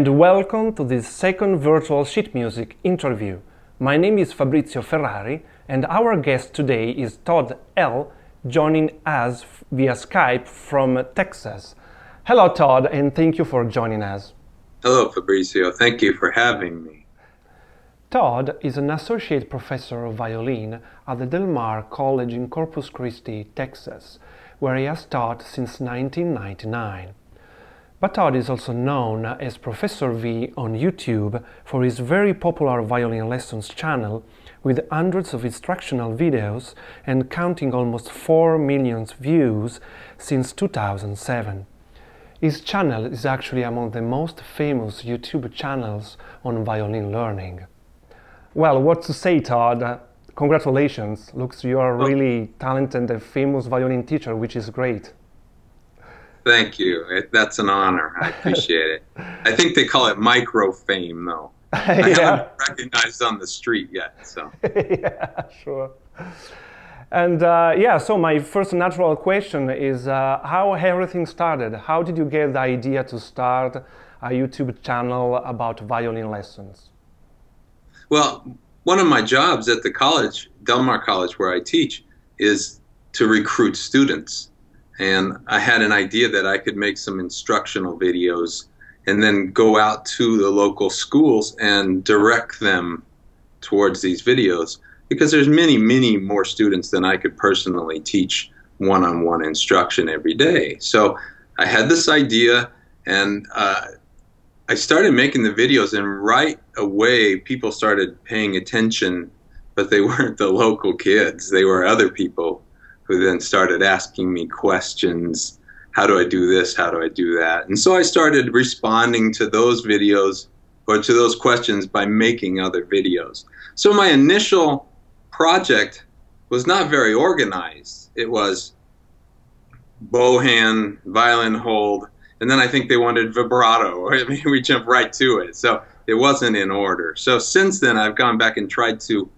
and welcome to this second virtual sheet music interview. My name is Fabrizio Ferrari and our guest today is Todd Ehle, joining us via Skype from Texas. Hello, Todd, and thank you for joining us. Hello, Fabrizio. Thank you for having me. Todd is an associate professor of violin at the Del Mar College in Corpus Christi, Texas, where he has taught since 1999. Todd is also known as Professor V on YouTube for his very popular violin lessons channel with hundreds of instructional videos and counting almost 4 million views since 2007. His channel is actually among the most famous YouTube channels on violin learning. Well, what to say, Todd? Congratulations. Looks you are really talented and famous violin teacher, which is great. Thank you. That's an honor. I appreciate it. I think they call it micro fame, though. I yeah. haven't recognized on the street yet. So. yeah, sure. And uh, yeah, so my first natural question is uh, how everything started. How did you get the idea to start a YouTube channel about violin lessons? Well, one of my jobs at the college, Del Mar College, where I teach, is to recruit students and I had an idea that I could make some instructional videos and then go out to the local schools and direct them towards these videos because there's many many more students than I could personally teach one-on-one instruction every day. So I had this idea and uh, I started making the videos and right away people started paying attention but they weren't the local kids. They were other people who then started asking me questions how do I do this? How do I do that? And so I started responding to those videos or to those questions by making other videos. So my initial project was not very organized. It was bow hand, violin hold, and then I think they wanted vibrato. I mean, we jumped right to it. So it wasn't in order. So since then, I've gone back and tried to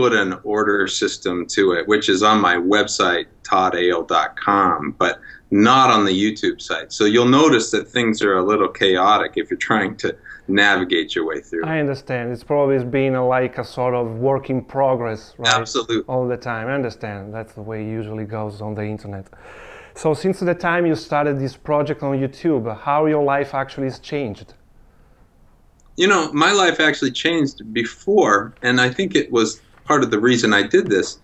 put an order system to it, which is on my website, toddehle.com, but not on the YouTube site. So you'll notice that things are a little chaotic if you're trying to navigate your way through. I understand. It's probably been a, like a sort of work in progress, right? Absolutely. All the time. I understand. That's the way it usually goes on the internet. So since the time you started this project on YouTube, how your life actually has changed? You know, my life actually changed before, and I think it was part of the reason I did this.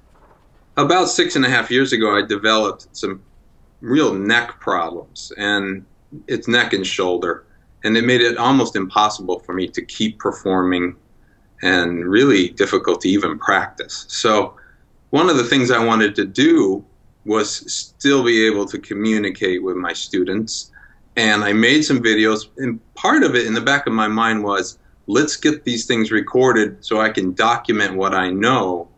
About six and a half years ago, I developed some real neck problems, and it's neck and shoulder, and it made it almost impossible for me to keep performing, and really difficult to even practice. So, one of the things I wanted to do was still be able to communicate with my students, and I made some videos, and part of it in the back of my mind was let's get these things recorded so I can document what I know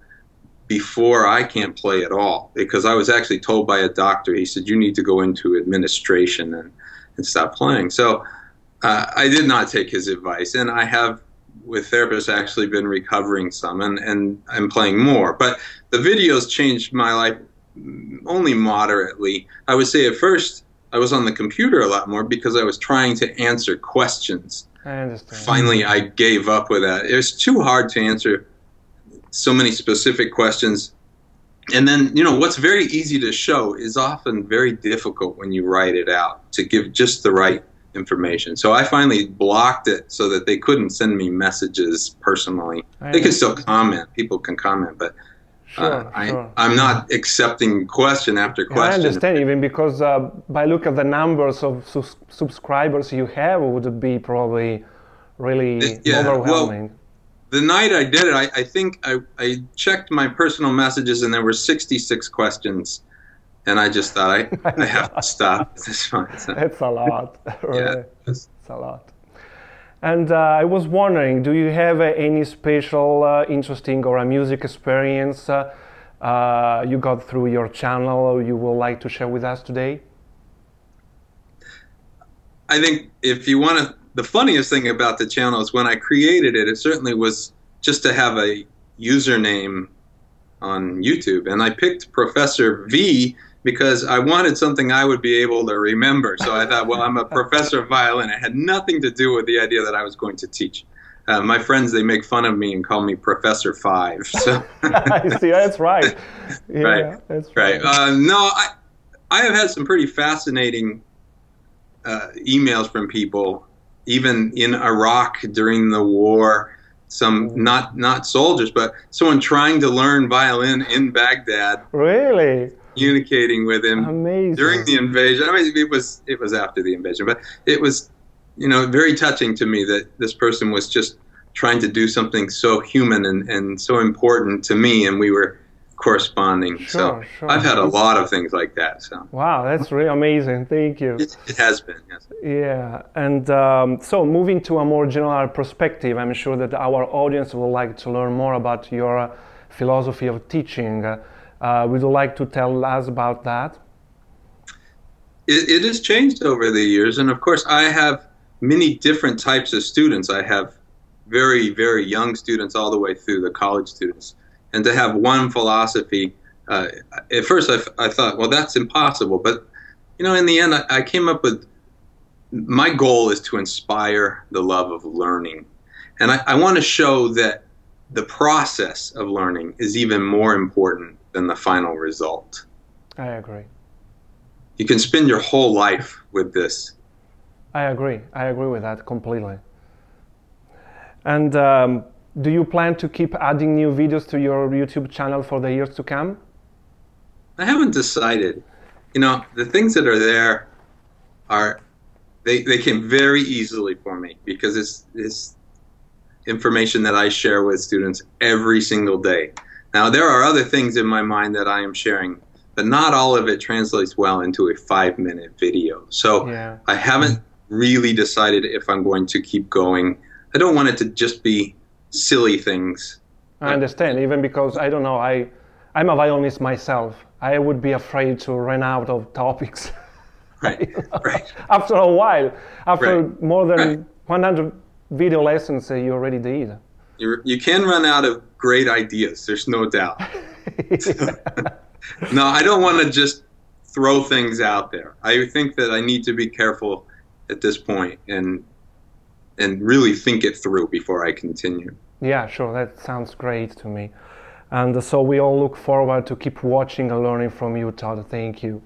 before I can't play at all. Because I was actually told by a doctor, he said, you need to go into administration and, and stop playing. So uh, I did not take his advice. And I have, with therapists, actually been recovering some and, and I'm playing more. But the videos changed my life only moderately. I would say at first, I was on the computer a lot more because I was trying to answer questions I understand. Finally, I gave up with that. It was too hard to answer so many specific questions. And then, you know, what's very easy to show is often very difficult when you write it out to give just the right information. So I finally blocked it so that they couldn't send me messages personally. They can still comment. People can comment, but Sure, uh, sure. I, am not accepting question after question. I understand, even because uh, by look at the numbers of su- subscribers you have, would be probably really yeah, overwhelming. Well, the night I did it, I, I think I, I, checked my personal messages and there were 66 questions. And I just thought, I, I have to stop. It's fine. So. It's a lot. really. Yeah, it's a lot. And uh, I was wondering, do you have uh, any special, uh, interesting, or a music experience uh, uh, you got through your channel or you would like to share with us today? I think if you want to, the funniest thing about the channel is when I created it, it certainly was just to have a username on YouTube. And I picked Professor V because I wanted something I would be able to remember. So I thought, well, I'm a professor of violin. It had nothing to do with the idea that I was going to teach. Uh, my friends they make fun of me and call me Professor Five. So I see, that's right. Yeah, right, that's right. Uh, no, I I have had some pretty fascinating uh, emails from people, even in Iraq during the war. Some not not soldiers, but someone trying to learn violin in Baghdad. Really? Communicating with him Amazing. during the invasion. I mean, it was it was after the invasion, but it was, you know, very touching to me that this person was just trying to do something so human and, and so important to me, and we were corresponding. Sure, so sure. I've had a lot of things like that. So Wow, that's really amazing. Thank you. it, it has been. Yes. Yeah, and um, so moving to a more general perspective, I'm sure that our audience would like to learn more about your uh, philosophy of teaching. Uh, would you like to tell us about that? It, it has changed over the years, and of course, I have many different types of students. I have very, very young students all the way through the college students, and to have one philosophy. Uh, at first, I, I thought, well, that's impossible, but you know, in the end, I, I came up with my goal is to inspire the love of learning. And I, I want to show that the process of learning is even more important than the final result. I agree. You can spend your whole life with this. I agree. I agree with that completely. And um, do you plan to keep adding new videos to your YouTube channel for the years to come? I haven't decided. You know, the things that are there are they, they came very easily for me because it's, it's information that I share with students every single day. Now, there are other things in my mind that I am sharing, but not all of it translates well into a five minute video. So Yeah. I haven't really decided if I'm going to keep going. I don't want it to just be silly things. I understand, even because I don't know, I, I'm a violinist myself. I would be afraid to run out of topics. Right, right. after a while, after Right. more than Right. 100 video lessons uh, you already did. You're, you can run out of great ideas, there's no doubt. no, I don't want to just throw things out there. I think that I need to be careful at this point and and really think it through before I continue. Yeah, sure, that sounds great to me. And so we all look forward to keep watching and learning from you, Todd. Thank you.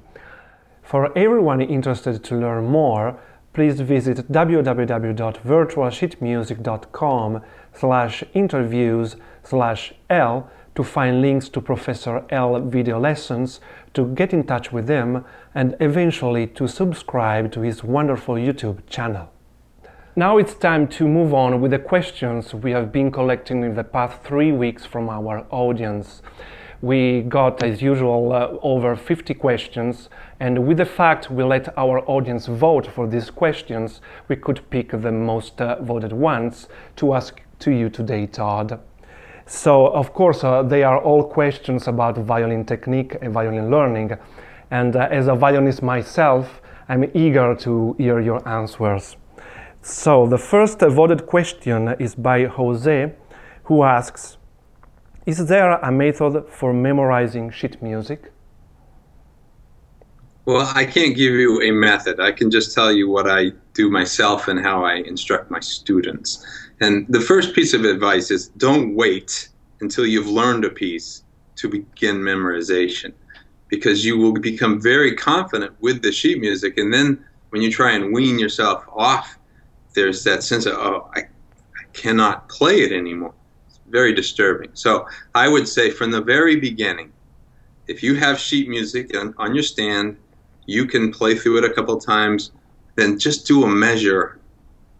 For everyone interested to learn more, please visit www.virtualsheetmusic.com slash interviews slash Ehle to find links to Professor Ehle video lessons, to get in touch with him, and eventually to subscribe to his wonderful YouTube channel. Now it's time to move on with the questions we have been collecting in the past three weeks from our audience. We got, as usual, uh, over 50 questions, and with the fact we let our audience vote for these questions, we could pick the most uh, voted ones to ask to you today, Todd. So, of course, uh, they are all questions about violin technique and violin learning, and uh, as a violinist myself, I'm eager to hear your answers. So the first voted question is by Jose, who asks, is there a method for memorizing sheet music? Well, I can't give you a method. I can just tell you what I do myself and how I instruct my students. And the first piece of advice is don't wait until you've learned a piece to begin memorization because you will become very confident with the sheet music. And then when you try and wean yourself off, there's that sense of, oh, I, I cannot play it anymore. It's very disturbing. So I would say from the very beginning, if you have sheet music on, on your stand, you can play through it a couple times, then just do a measure,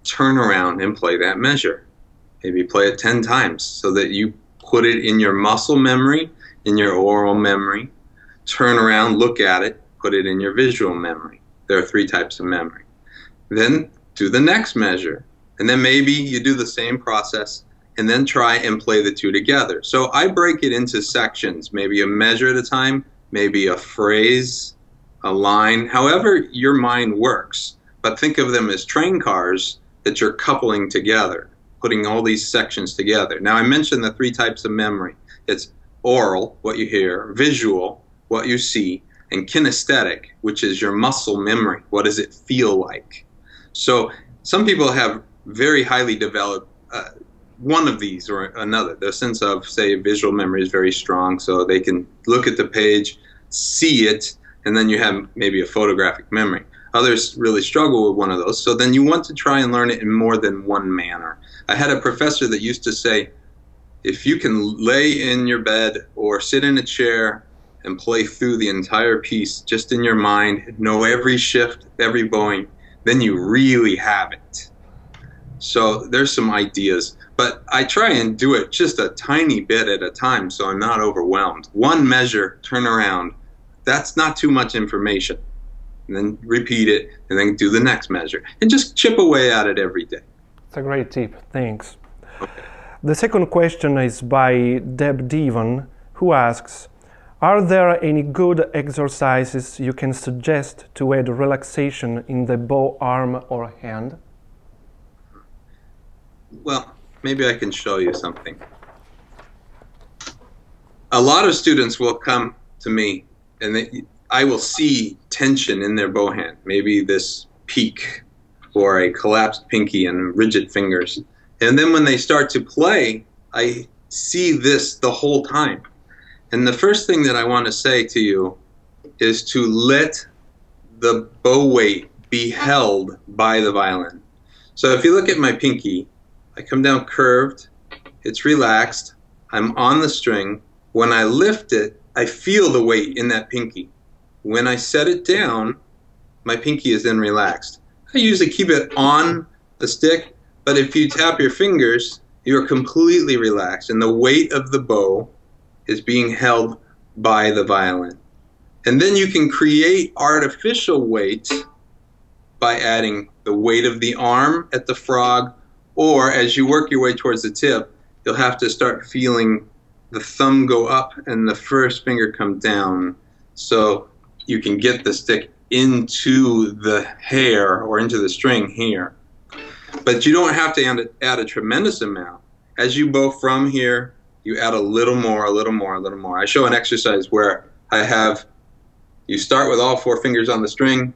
turn around and play that measure. Maybe play it 10 times so that you put it in your muscle memory, in your oral memory, turn around, look at it, put it in your visual memory. There are three types of memory. Then do the next measure. And then maybe you do the same process and then try and play the two together. So I break it into sections, maybe a measure at a time, maybe a phrase, a line, however your mind works. But think of them as train cars that you're coupling together, putting all these sections together. Now, I mentioned the three types of memory it's oral, what you hear, visual, what you see, and kinesthetic, which is your muscle memory. What does it feel like? So some people have very highly developed uh, one of these or another. The sense of, say, visual memory is very strong, so they can look at the page, see it, and then you have maybe a photographic memory. Others really struggle with one of those, so then you want to try and learn it in more than one manner. I had a professor that used to say, if you can lay in your bed or sit in a chair and play through the entire piece just in your mind, know every shift, every bowing, then you really have it. So there's some ideas, but I try and do it just a tiny bit at a time so I'm not overwhelmed. One measure, turn around. That's not too much information. And then repeat it and then do the next measure and just chip away at it every day. It's a great tip. Thanks. The second question is by Deb Devon, who asks Are there any good exercises you can suggest to aid relaxation in the bow arm or hand? Well, maybe I can show you something. A lot of students will come to me and they, I will see tension in their bow hand, maybe this peak or a collapsed pinky and rigid fingers. And then when they start to play, I see this the whole time. And the first thing that I want to say to you is to let the bow weight be held by the violin. So if you look at my pinky, I come down curved, it's relaxed, I'm on the string. When I lift it, I feel the weight in that pinky. When I set it down, my pinky is then relaxed. I usually keep it on the stick, but if you tap your fingers, you're completely relaxed, and the weight of the bow is being held by the violin. And then you can create artificial weight by adding the weight of the arm at the frog or as you work your way towards the tip, you'll have to start feeling the thumb go up and the first finger come down. So you can get the stick into the hair or into the string here. But you don't have to add a, add a tremendous amount. As you bow from here, you add a little more, a little more, a little more. I show an exercise where I have you start with all four fingers on the string,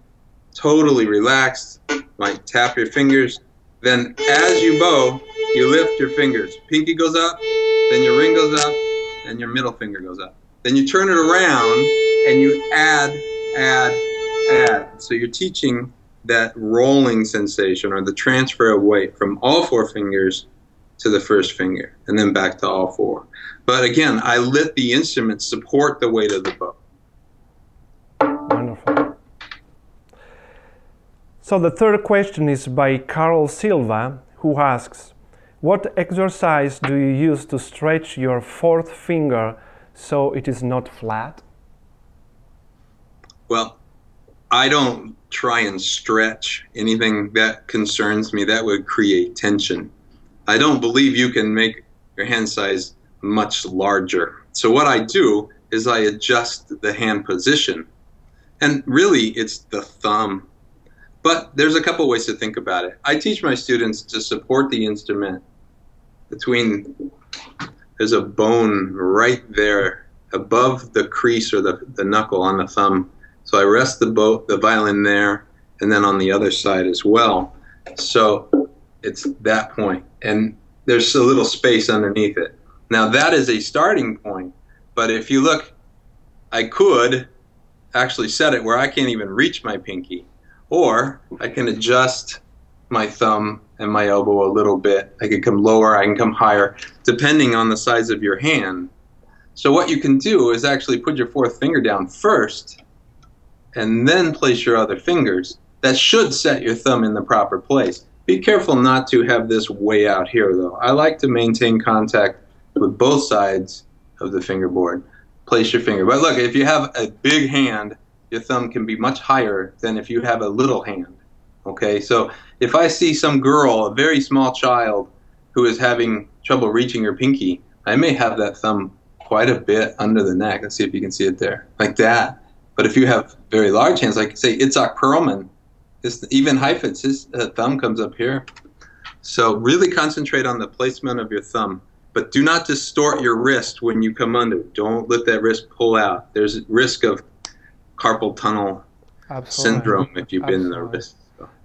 totally relaxed. Might tap your fingers, then as you bow, you lift your fingers. Pinky goes up, then your ring goes up, and your middle finger goes up. Then you turn it around and you add, add, add. So you're teaching that rolling sensation or the transfer of weight from all four fingers to the first finger and then back to all four. But again, I let the instrument support the weight of the bow. Wonderful. So the third question is by Carl Silva, who asks, What exercise do you use to stretch your fourth finger so it is not flat? Well, I don't try and stretch anything that concerns me. That would create tension. I don't believe you can make your hand size much larger. So, what I do is I adjust the hand position. And really, it's the thumb but there's a couple ways to think about it. I teach my students to support the instrument between there's a bone right there above the crease or the, the knuckle on the thumb. So I rest the bow, the violin there and then on the other side as well. So it's that point. And there's a little space underneath it. Now that is a starting point, but if you look, I could actually set it where I can't even reach my pinky or I can adjust my thumb and my elbow a little bit. I can come lower, I can come higher, depending on the size of your hand. So what you can do is actually put your fourth finger down first and then place your other fingers. That should set your thumb in the proper place. Be careful not to have this way out here though. I like to maintain contact with both sides of the fingerboard. Place your finger. But look, if you have a big hand, your thumb can be much higher than if you have a little hand. Okay, so if I see some girl, a very small child, who is having trouble reaching her pinky, I may have that thumb quite a bit under the neck. Let's see if you can see it there, like that. But if you have very large hands, like say Itzhak Perlman, his, even Heifetz, his uh, thumb comes up here. So really concentrate on the placement of your thumb, but do not distort your wrist when you come under. Don't let that wrist pull out. There's risk of carpal tunnel Absolutely. syndrome if you've Absolutely. been nervous. So.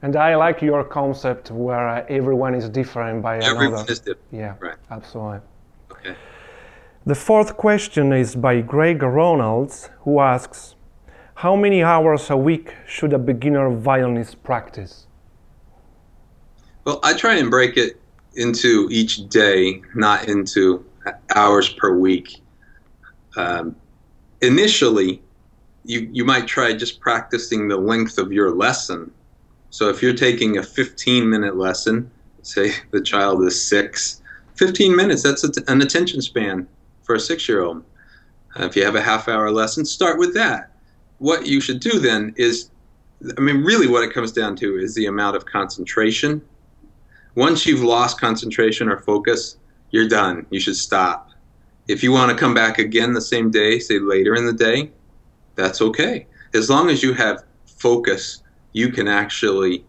And I like your concept where uh, everyone is different by everyone another. is different. Yeah, right. Absolutely. Okay. The fourth question is by Greg Ronalds, who asks, "How many hours a week should a beginner violinist practice?" Well, I try and break it into each day, not into hours per week. Um, initially, you, you might try just practicing the length of your lesson. So if you're taking a 15 minute lesson, say the child is six, 15 minutes, that's an attention span for a six year old. Uh, if you have a half hour lesson, start with that. What you should do then is, I mean, really what it comes down to is the amount of concentration. Once you've lost concentration or focus, you're done. You should stop. If you want to come back again the same day, say later in the day, that's okay. As long as you have focus, you can actually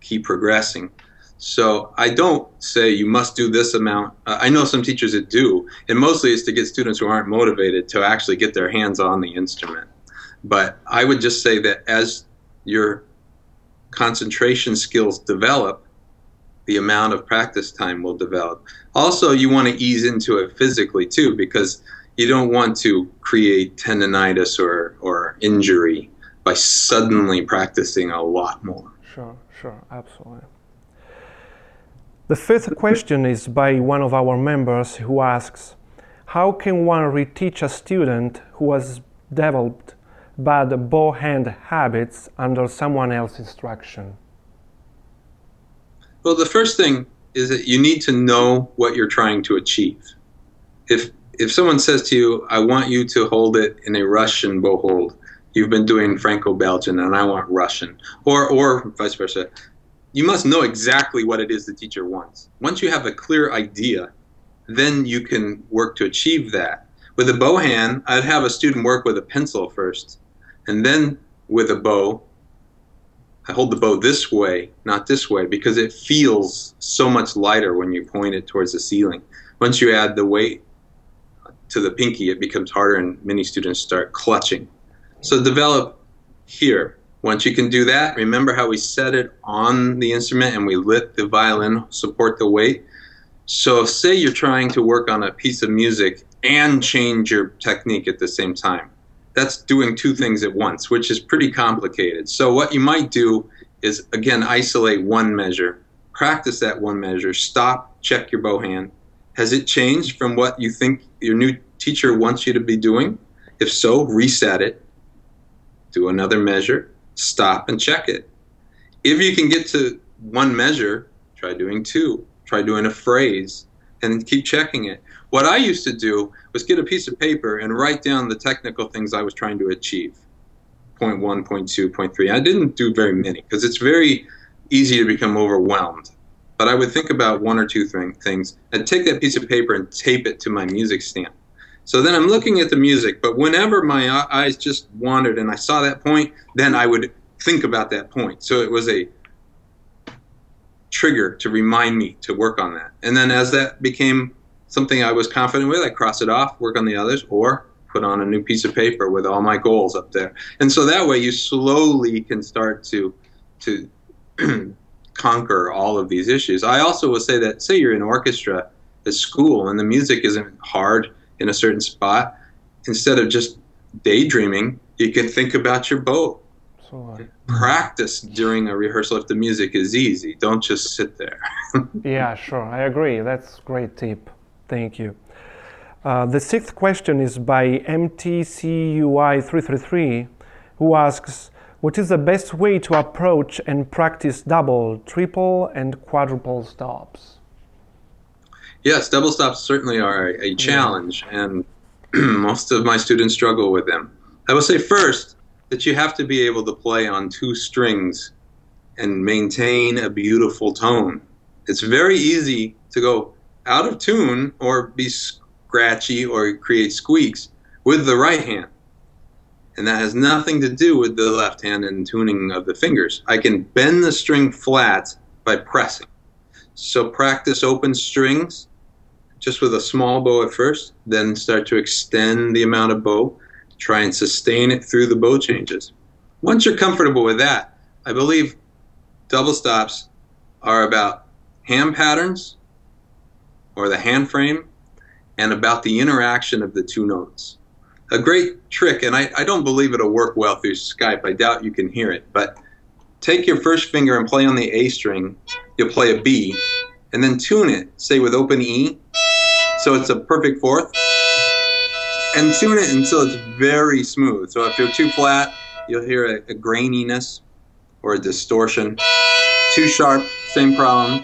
keep progressing. So I don't say you must do this amount. Uh, I know some teachers that do, and mostly it's to get students who aren't motivated to actually get their hands on the instrument. But I would just say that as your concentration skills develop, the amount of practice time will develop. Also, you want to ease into it physically too, because you don't want to create tendonitis or, or injury by suddenly practicing a lot more. Sure, sure, absolutely. The fifth question is by one of our members who asks How can one reteach a student who has developed bad bow hand habits under someone else's instruction? Well, the first thing is that you need to know what you're trying to achieve. If if someone says to you, "I want you to hold it in a Russian bow hold," you've been doing Franco-Belgian, and I want Russian, or or vice versa. You must know exactly what it is the teacher wants. Once you have a clear idea, then you can work to achieve that. With a bow hand, I'd have a student work with a pencil first, and then with a bow, I hold the bow this way, not this way, because it feels so much lighter when you point it towards the ceiling. Once you add the weight to the pinky, it becomes harder, and many students start clutching. So develop here. Once you can do that, remember how we set it on the instrument and we let the violin support the weight. So, say you're trying to work on a piece of music and change your technique at the same time that's doing two things at once, which is pretty complicated. So what you might do is again isolate one measure, practice that one measure, stop, check your bow hand. Has it changed from what you think your new teacher wants you to be doing? If so, reset it, do another measure, stop and check it. If you can get to one measure, try doing two, try doing a phrase, and keep checking it. What I used to do was get a piece of paper and write down the technical things I was trying to achieve. Point one, point two, point three. I didn't do very many because it's very easy to become overwhelmed. But I would think about one or two th- things and take that piece of paper and tape it to my music stand. So then I'm looking at the music, but whenever my uh, eyes just wandered and I saw that point, then I would think about that point. So it was a trigger to remind me to work on that. And then as that became something I was confident with, I cross it off, work on the others, or put on a new piece of paper with all my goals up there. And so that way you slowly can start to to conquer all of these issues. I also will say that say you're in orchestra at school and the music isn't hard in a certain spot, instead of just daydreaming, you can think about your boat. So, Practice during a rehearsal if the music is easy. Don't just sit there. yeah, sure. I agree. That's great tip. Thank you. Uh, the sixth question is by MTCUI333, who asks, what is the best way to approach and practice double, triple, and quadruple stops? Yes, double stops certainly are a, a challenge, and most of my students struggle with them. I will say first that you have to be able to play on two strings and maintain a beautiful tone. It's very easy to go out of tune or be scratchy or create squeaks with the right hand. And that has nothing to do with the left hand and tuning of the fingers. I can bend the string flat by pressing. So practice open strings just with a small bow at first, then start to extend the amount of bow. try and sustain it through the bow changes. Once you're comfortable with that, I believe double stops are about hand patterns or the hand frame and about the interaction of the two notes. A great trick, and I, I don't believe it'll work well through Skype, I doubt you can hear it, but take your first finger and play on the A string, you'll play a B, and then tune it, say with open E, so it's a perfect fourth, and tune it until it's very smooth. So if you're too flat, you'll hear a, a graininess or a distortion. Too sharp, same problem.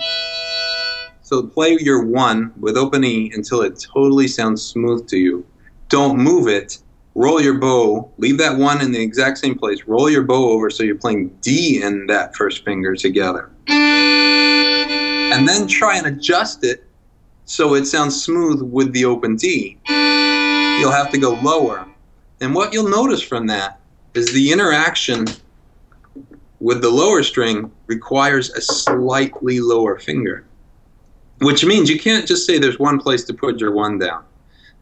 So play your one with open E until it totally sounds smooth to you. Don't move it. Roll your bow, leave that one in the exact same place. Roll your bow over so you're playing D and that first finger together. And then try and adjust it so it sounds smooth with the open D. You'll have to go lower. And what you'll notice from that is the interaction with the lower string requires a slightly lower finger, which means you can't just say there's one place to put your one down.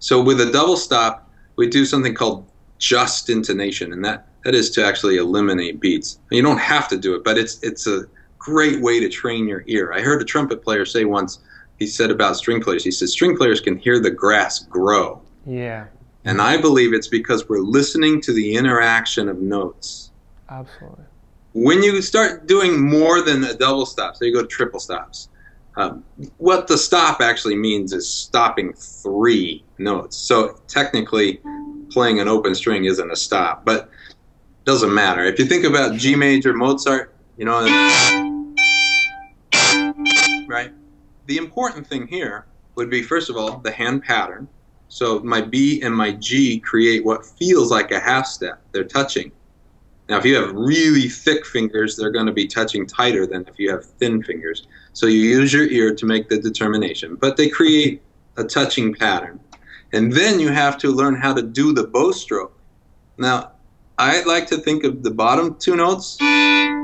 So with a double stop, we do something called just intonation, and that, that is to actually eliminate beats. You don't have to do it, but it's it's a great way to train your ear. I heard a trumpet player say once, he said about string players, he said string players can hear the grass grow. Yeah. And I believe it's because we're listening to the interaction of notes. Absolutely. When you start doing more than a double stop, so you go to triple stops, um, what the stop actually means is stopping three notes. So technically, playing an open string isn't a stop, but doesn't matter. If you think about G major Mozart, you know? The important thing here would be, first of all, the hand pattern. So my B and my G create what feels like a half step. They're touching. Now, if you have really thick fingers, they're going to be touching tighter than if you have thin fingers. So you use your ear to make the determination. But they create a touching pattern. And then you have to learn how to do the bow stroke. Now, I like to think of the bottom two notes.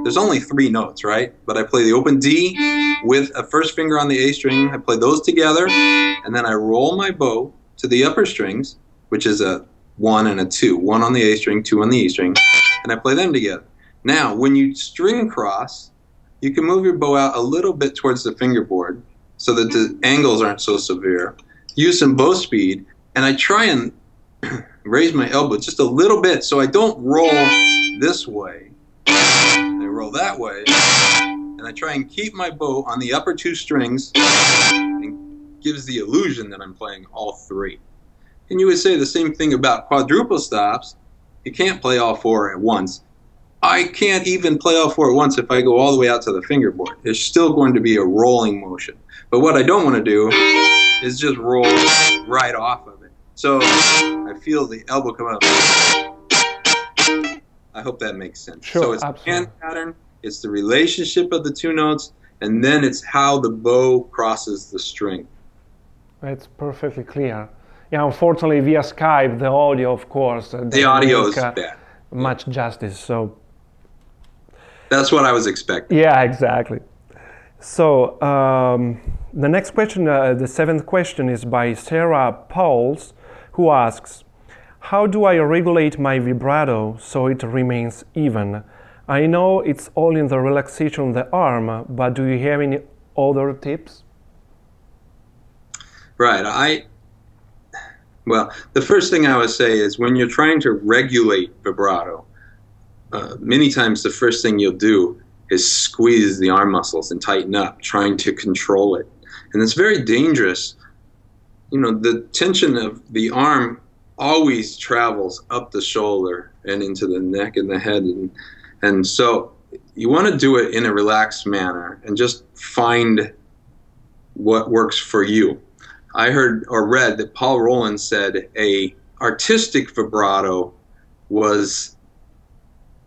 There's only three notes, right? But I play the open D with a first finger on the A string. I play those together, and then I roll my bow to the upper strings, which is a one and a two. One on the A string, two on the E string, and I play them together. Now, when you string cross, you can move your bow out a little bit towards the fingerboard so that the angles aren't so severe. Use some bow speed, and I try and raise my elbow just a little bit so I don't roll this way. Roll that way, and I try and keep my bow on the upper two strings and gives the illusion that I'm playing all three. And you would say the same thing about quadruple stops. You can't play all four at once. I can't even play all four at once if I go all the way out to the fingerboard. There's still going to be a rolling motion. But what I don't want to do is just roll right off of it. So I feel the elbow come up. I hope that makes sense. Sure, so it's absolutely. hand pattern, it's the relationship of the two notes, and then it's how the bow crosses the string. It's perfectly clear. Yeah, unfortunately, via Skype, the audio, of course, uh, The audio make, is uh, bad. much justice. So That's what I was expecting. Yeah, exactly. So um, the next question, uh, the seventh question, is by Sarah Pauls, who asks, "How do I regulate my vibrato so it remains even? I know it's all in the relaxation of the arm, but do you have any other tips?" Right. I well, the first thing I would say is when you're trying to regulate vibrato, uh, many times the first thing you'll do is squeeze the arm muscles and tighten up, trying to control it, and it's very dangerous. You know, the tension of the arm always travels up the shoulder and into the neck and the head, and and so you want to do it in a relaxed manner and just find what works for you. I heard or read that Paul Rolland said a artistic vibrato was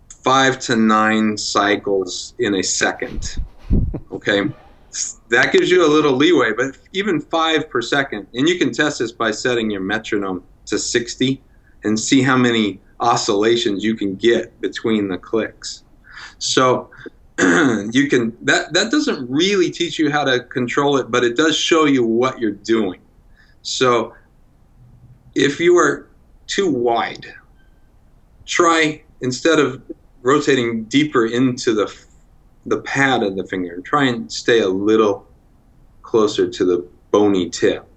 five to nine cycles in a second. Okay, that gives you a little leeway, but even five per second, and you can test this by setting your metronome to 60 and see how many oscillations you can get between the clicks. So you can that that doesn't really teach you how to control it, but it does show you what you're doing. So if you are too wide, try instead of rotating deeper into the the pad of the finger, try and stay a little closer to the bony tip.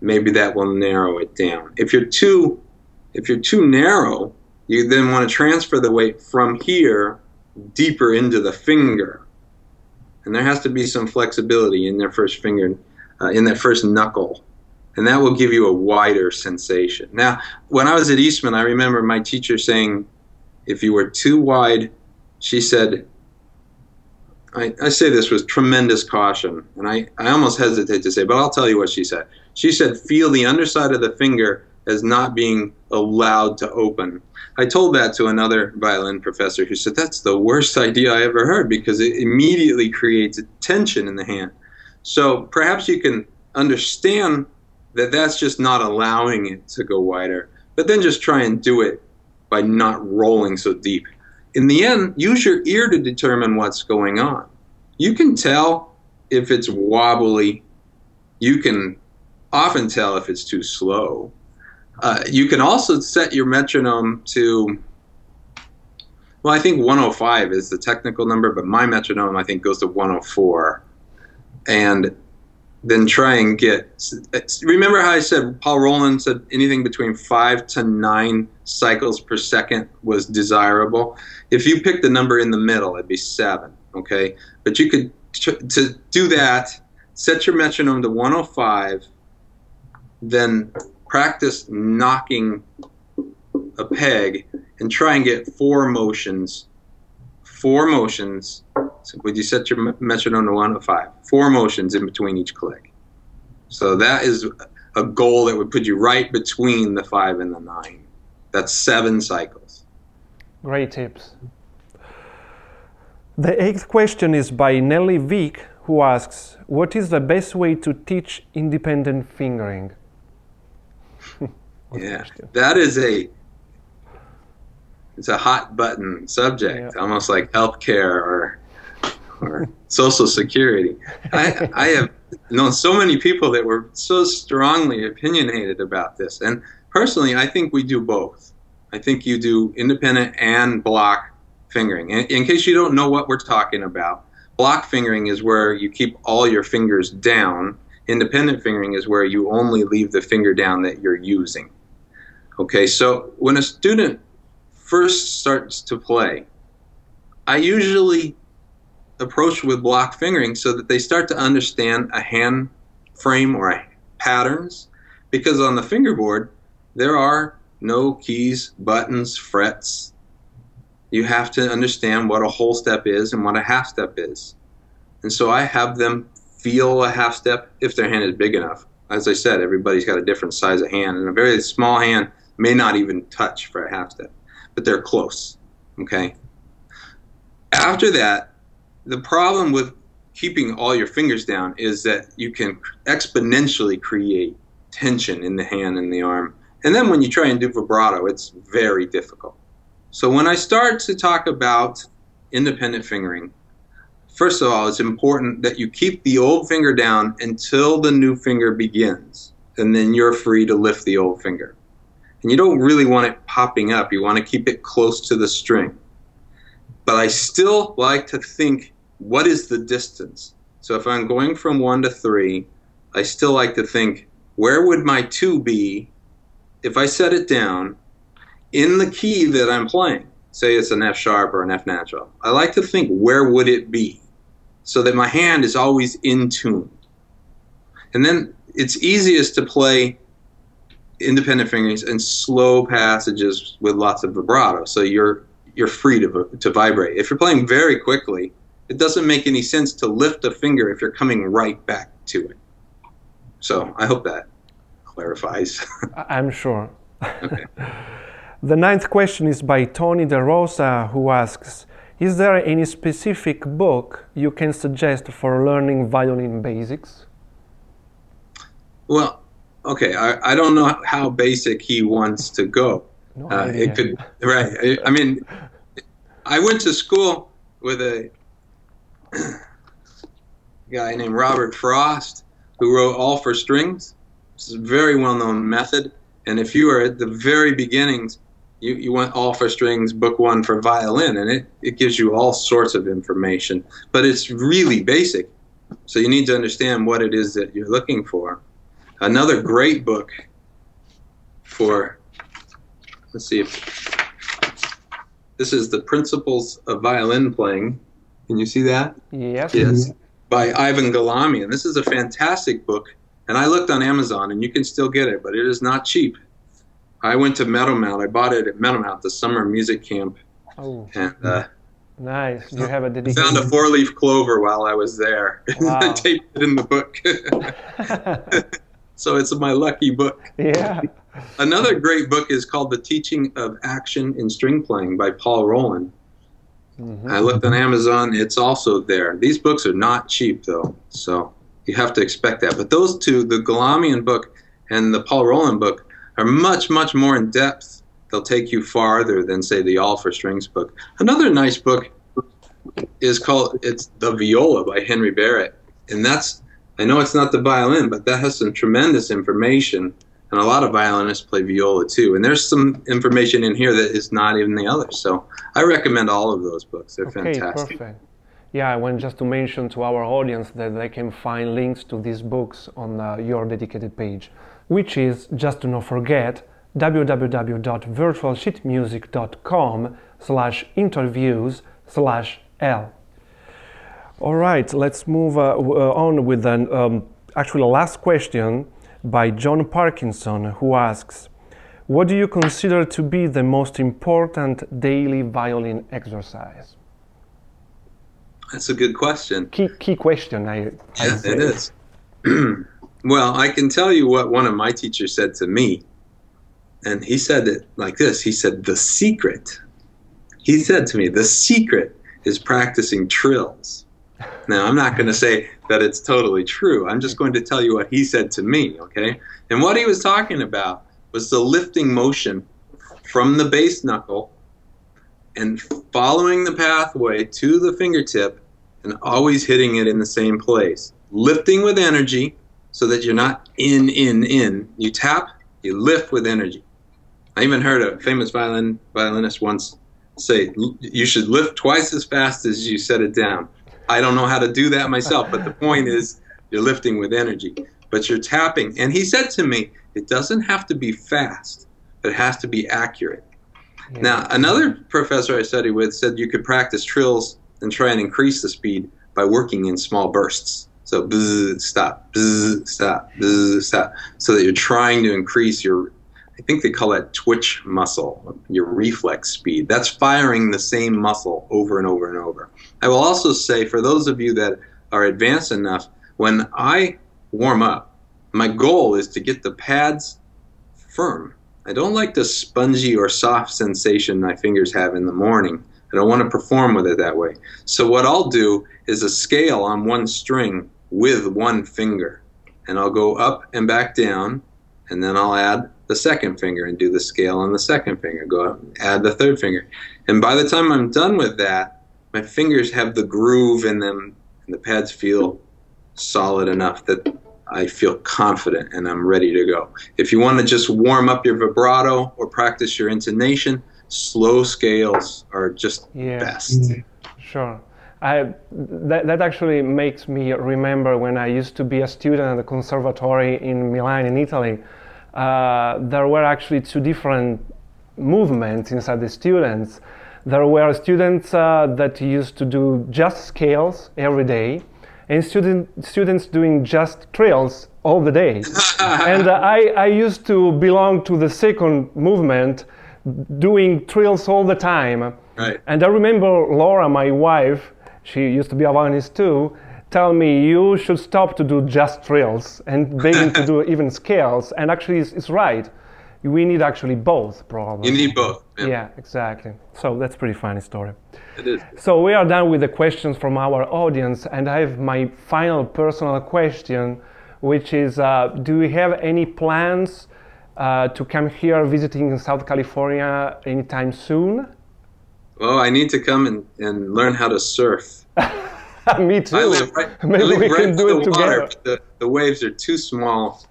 Maybe that will narrow it down. If you're too if you're too narrow, you then want to transfer the weight from here deeper into the finger. And there has to be some flexibility in their first finger, uh, in that first knuckle. And that will give you a wider sensation. Now, when I was at Eastman, I remember my teacher saying, if you were too wide, she said, I, I, say this with tremendous caution, and I, I almost hesitate to say, but I'll tell you what she said. She said, feel the underside of the finger as not being allowed to open. I told that to another violin professor who said, that's the worst idea I ever heard because it immediately creates a tension in the hand. So perhaps you can understand that that's just not allowing it to go wider, but then just try and do it by not rolling so deep in the end, use your ear to determine what's going on. You can tell if it's wobbly. You can often tell if it's too slow. Uh, you can also set your metronome to, well, I think 105 is the technical number, but my metronome, I think, goes to 104. And then try and get. Remember how I said Paul Rolland said anything between five to nine cycles per second was desirable? If you pick the number in the middle, it'd be seven, okay? But you could, to do that, set your metronome to 105, then practice knocking a peg and try and get four motions, four motions. So would you set your metronome to one or five? Four motions in between each click. So that is a goal that would put you right between the five and the nine. That's seven cycles. Great tips. The eighth question is by Nelly Vick, who asks, What is the best way to teach independent fingering? yeah, that is a it's a hot button subject, yeah. almost like healthcare or or social security. I, I have known so many people that were so strongly opinionated about this, and personally, I think we do both. I think you do independent and block fingering. In, in case you don't know what we're talking about, block fingering is where you keep all your fingers down. Independent fingering is where you only leave the finger down that you're using. Okay, so when a student first starts to play, I usually approach with block fingering so that they start to understand a hand frame or patterns because on the fingerboard there are no keys, buttons, frets. You have to understand what a whole step is and what a half step is. And so I have them feel a half step if their hand is big enough. As I said, everybody's got a different size of hand, and a very small hand may not even touch for a half step, but they're close. Okay? After that, the problem with keeping all your fingers down is that you can exponentially create tension in the hand and the arm and then when you try and do vibrato, it's very difficult. So when I start to talk about independent fingering, first of all, it's important that you keep the old finger down until the new finger begins. And then you're free to lift the old finger. And you don't really want it popping up. You want to keep it close to the string. But I still like to think what is the distance? So if I'm going from one to three, I still like to think where would my two be if I set it down in the key that I'm playing, say it's an F sharp or an F natural, I like to think where would it be so that my hand is always in tune. And then it's easiest to play independent fingerings and slow passages with lots of vibrato. So you're you're free to to vibrate. If you're playing very quickly, it doesn't make any sense to lift a finger if you're coming right back to it. So I hope that clarifies. I'm sure. Okay. the ninth question is by Tony De Rosa, who asks Is there any specific book you can suggest for learning violin basics? Well, okay, I, I don't know how basic he wants to go. No uh, it could, right. I, I mean, I went to school with a guy named Robert Frost who wrote All for Strings. It's a very well known method. And if you are at the very beginnings, you, you want all for strings book one for violin and it, it gives you all sorts of information. But it's really basic. So you need to understand what it is that you're looking for. Another great book for let's see if this is the principles of violin playing. Can you see that? Yes. yes. By ivan galamian this is a fantastic book. And i looked on amazon and you can still get it but it is not cheap I went to Meadowmount. I bought it at Meadowmount, the summer music camp, Oh, and uh, nice. You have a I dedicated. found a four-leaf clover while I was there. Wow. I taped it in the book, so it's my lucky book. yeah. Another great book is called The Teaching of Action in String Playing by Paul Rolland. Mhm. I looked on Amazon; it's also there. These books are not cheap, though, so you have to expect that. But those two, the Galamian book and the Paul Rolland book, are much, much more in depth. They'll take you farther than, say, the All for Strings book. Another nice book is called it's The Viola by Henry Barrett, and that's I know it's not the violin, but that has some tremendous information. And a lot of violinists play viola too. And there's some information in here that is not in the others. So I recommend all of those books. They're Okay, fantastic. perfect. Yeah, I want just to mention to our audience that they can find links to these books on uh, your dedicated page, which is, just to not forget, www.virtualsheetmusic.com slash interviews slash L. All right, let's move uh, uh, on with an um, actually last question by John Parkinson, who asks, "What do you consider to be the most important daily violin exercise?" That's a good question. Key key question. I, I Yeah, it is. well, I can tell you what one of my teachers said to me. And he said it like this He said, The secret, he said to me, the secret is practicing trills. Now, I'm not going to say that it's totally true. I'm just going to tell you what he said to me, okay? And what he was talking about was the lifting motion from the base knuckle and following the pathway to the fingertip and always hitting it in the same place. Lifting with energy so that you're not in, in, in. You tap, you lift with energy. I even heard a famous violin violinist once say, "You should lift twice as fast as you set it down." I don't know how to do that myself, but the point is, you're lifting with energy, but you're tapping. And he said to me, "It doesn't have to be fast, but it has to be accurate." Yeah. Now, another professor I studied with said you could practice trills and try and increase the speed by working in small bursts. So, bzz, stop, bzz, stop, bzz, stop, so that you're trying to increase your, I think they call that twitch muscle, your reflex speed. That's firing the same muscle over and over and over. I will also say, for those of you that are advanced enough, when I warm up, my goal is to get the pads firm. I don't like the spongy or soft sensation my fingers have in the morning. I don't want to perform with it that way. So what I'll do is a scale on one string with one finger. And I'll go up and back down, and then I'll add the second finger and do the scale on the second finger. Go up, add the third finger. And by the time I'm done with that, my fingers have the groove in them, and the pads feel solid enough that I feel confident and I'm ready to go. If you want to just warm up your vibrato or practice your intonation, slow scales are just Yeah. best. Mm-hmm. Sure. I, that, that actually makes me remember when I used to be a student at the conservatory in Milan, in Italy. Uh, there were actually two different movements inside the students. There were students uh, that used to do just scales every day, and student, students doing just trills all the day. and uh, I, I used to belong to the second movement, doing trills all the time. Right. And I remember Laura, my wife, she used to be a violinist too, tell me you should stop to do just trills and begin to do even scales. And actually, it's, it's right. We need actually both, probably. You need both. Yeah, Yeah, exactly. So that's pretty funny story. It is. So we are done with the questions from our audience, and I have my final personal question, which is: uh, Do you have any plans uh, to come here visiting in South California anytime soon? Well, I need to come and, and learn how to surf. Me too. I live right, I Maybe live we right can do it together. the, the waves are too small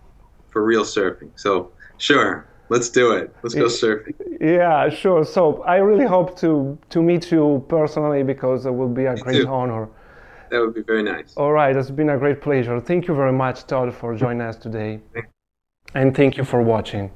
for real surfing. So, sure. Let's do it. Let's go surfing. Yeah, sure. So I really hope to to meet you personally because it will be a Me great too. honor. That would be very nice. All right, it's been a great pleasure. Thank you very much, Todd, for joining us today. And thank you for watching.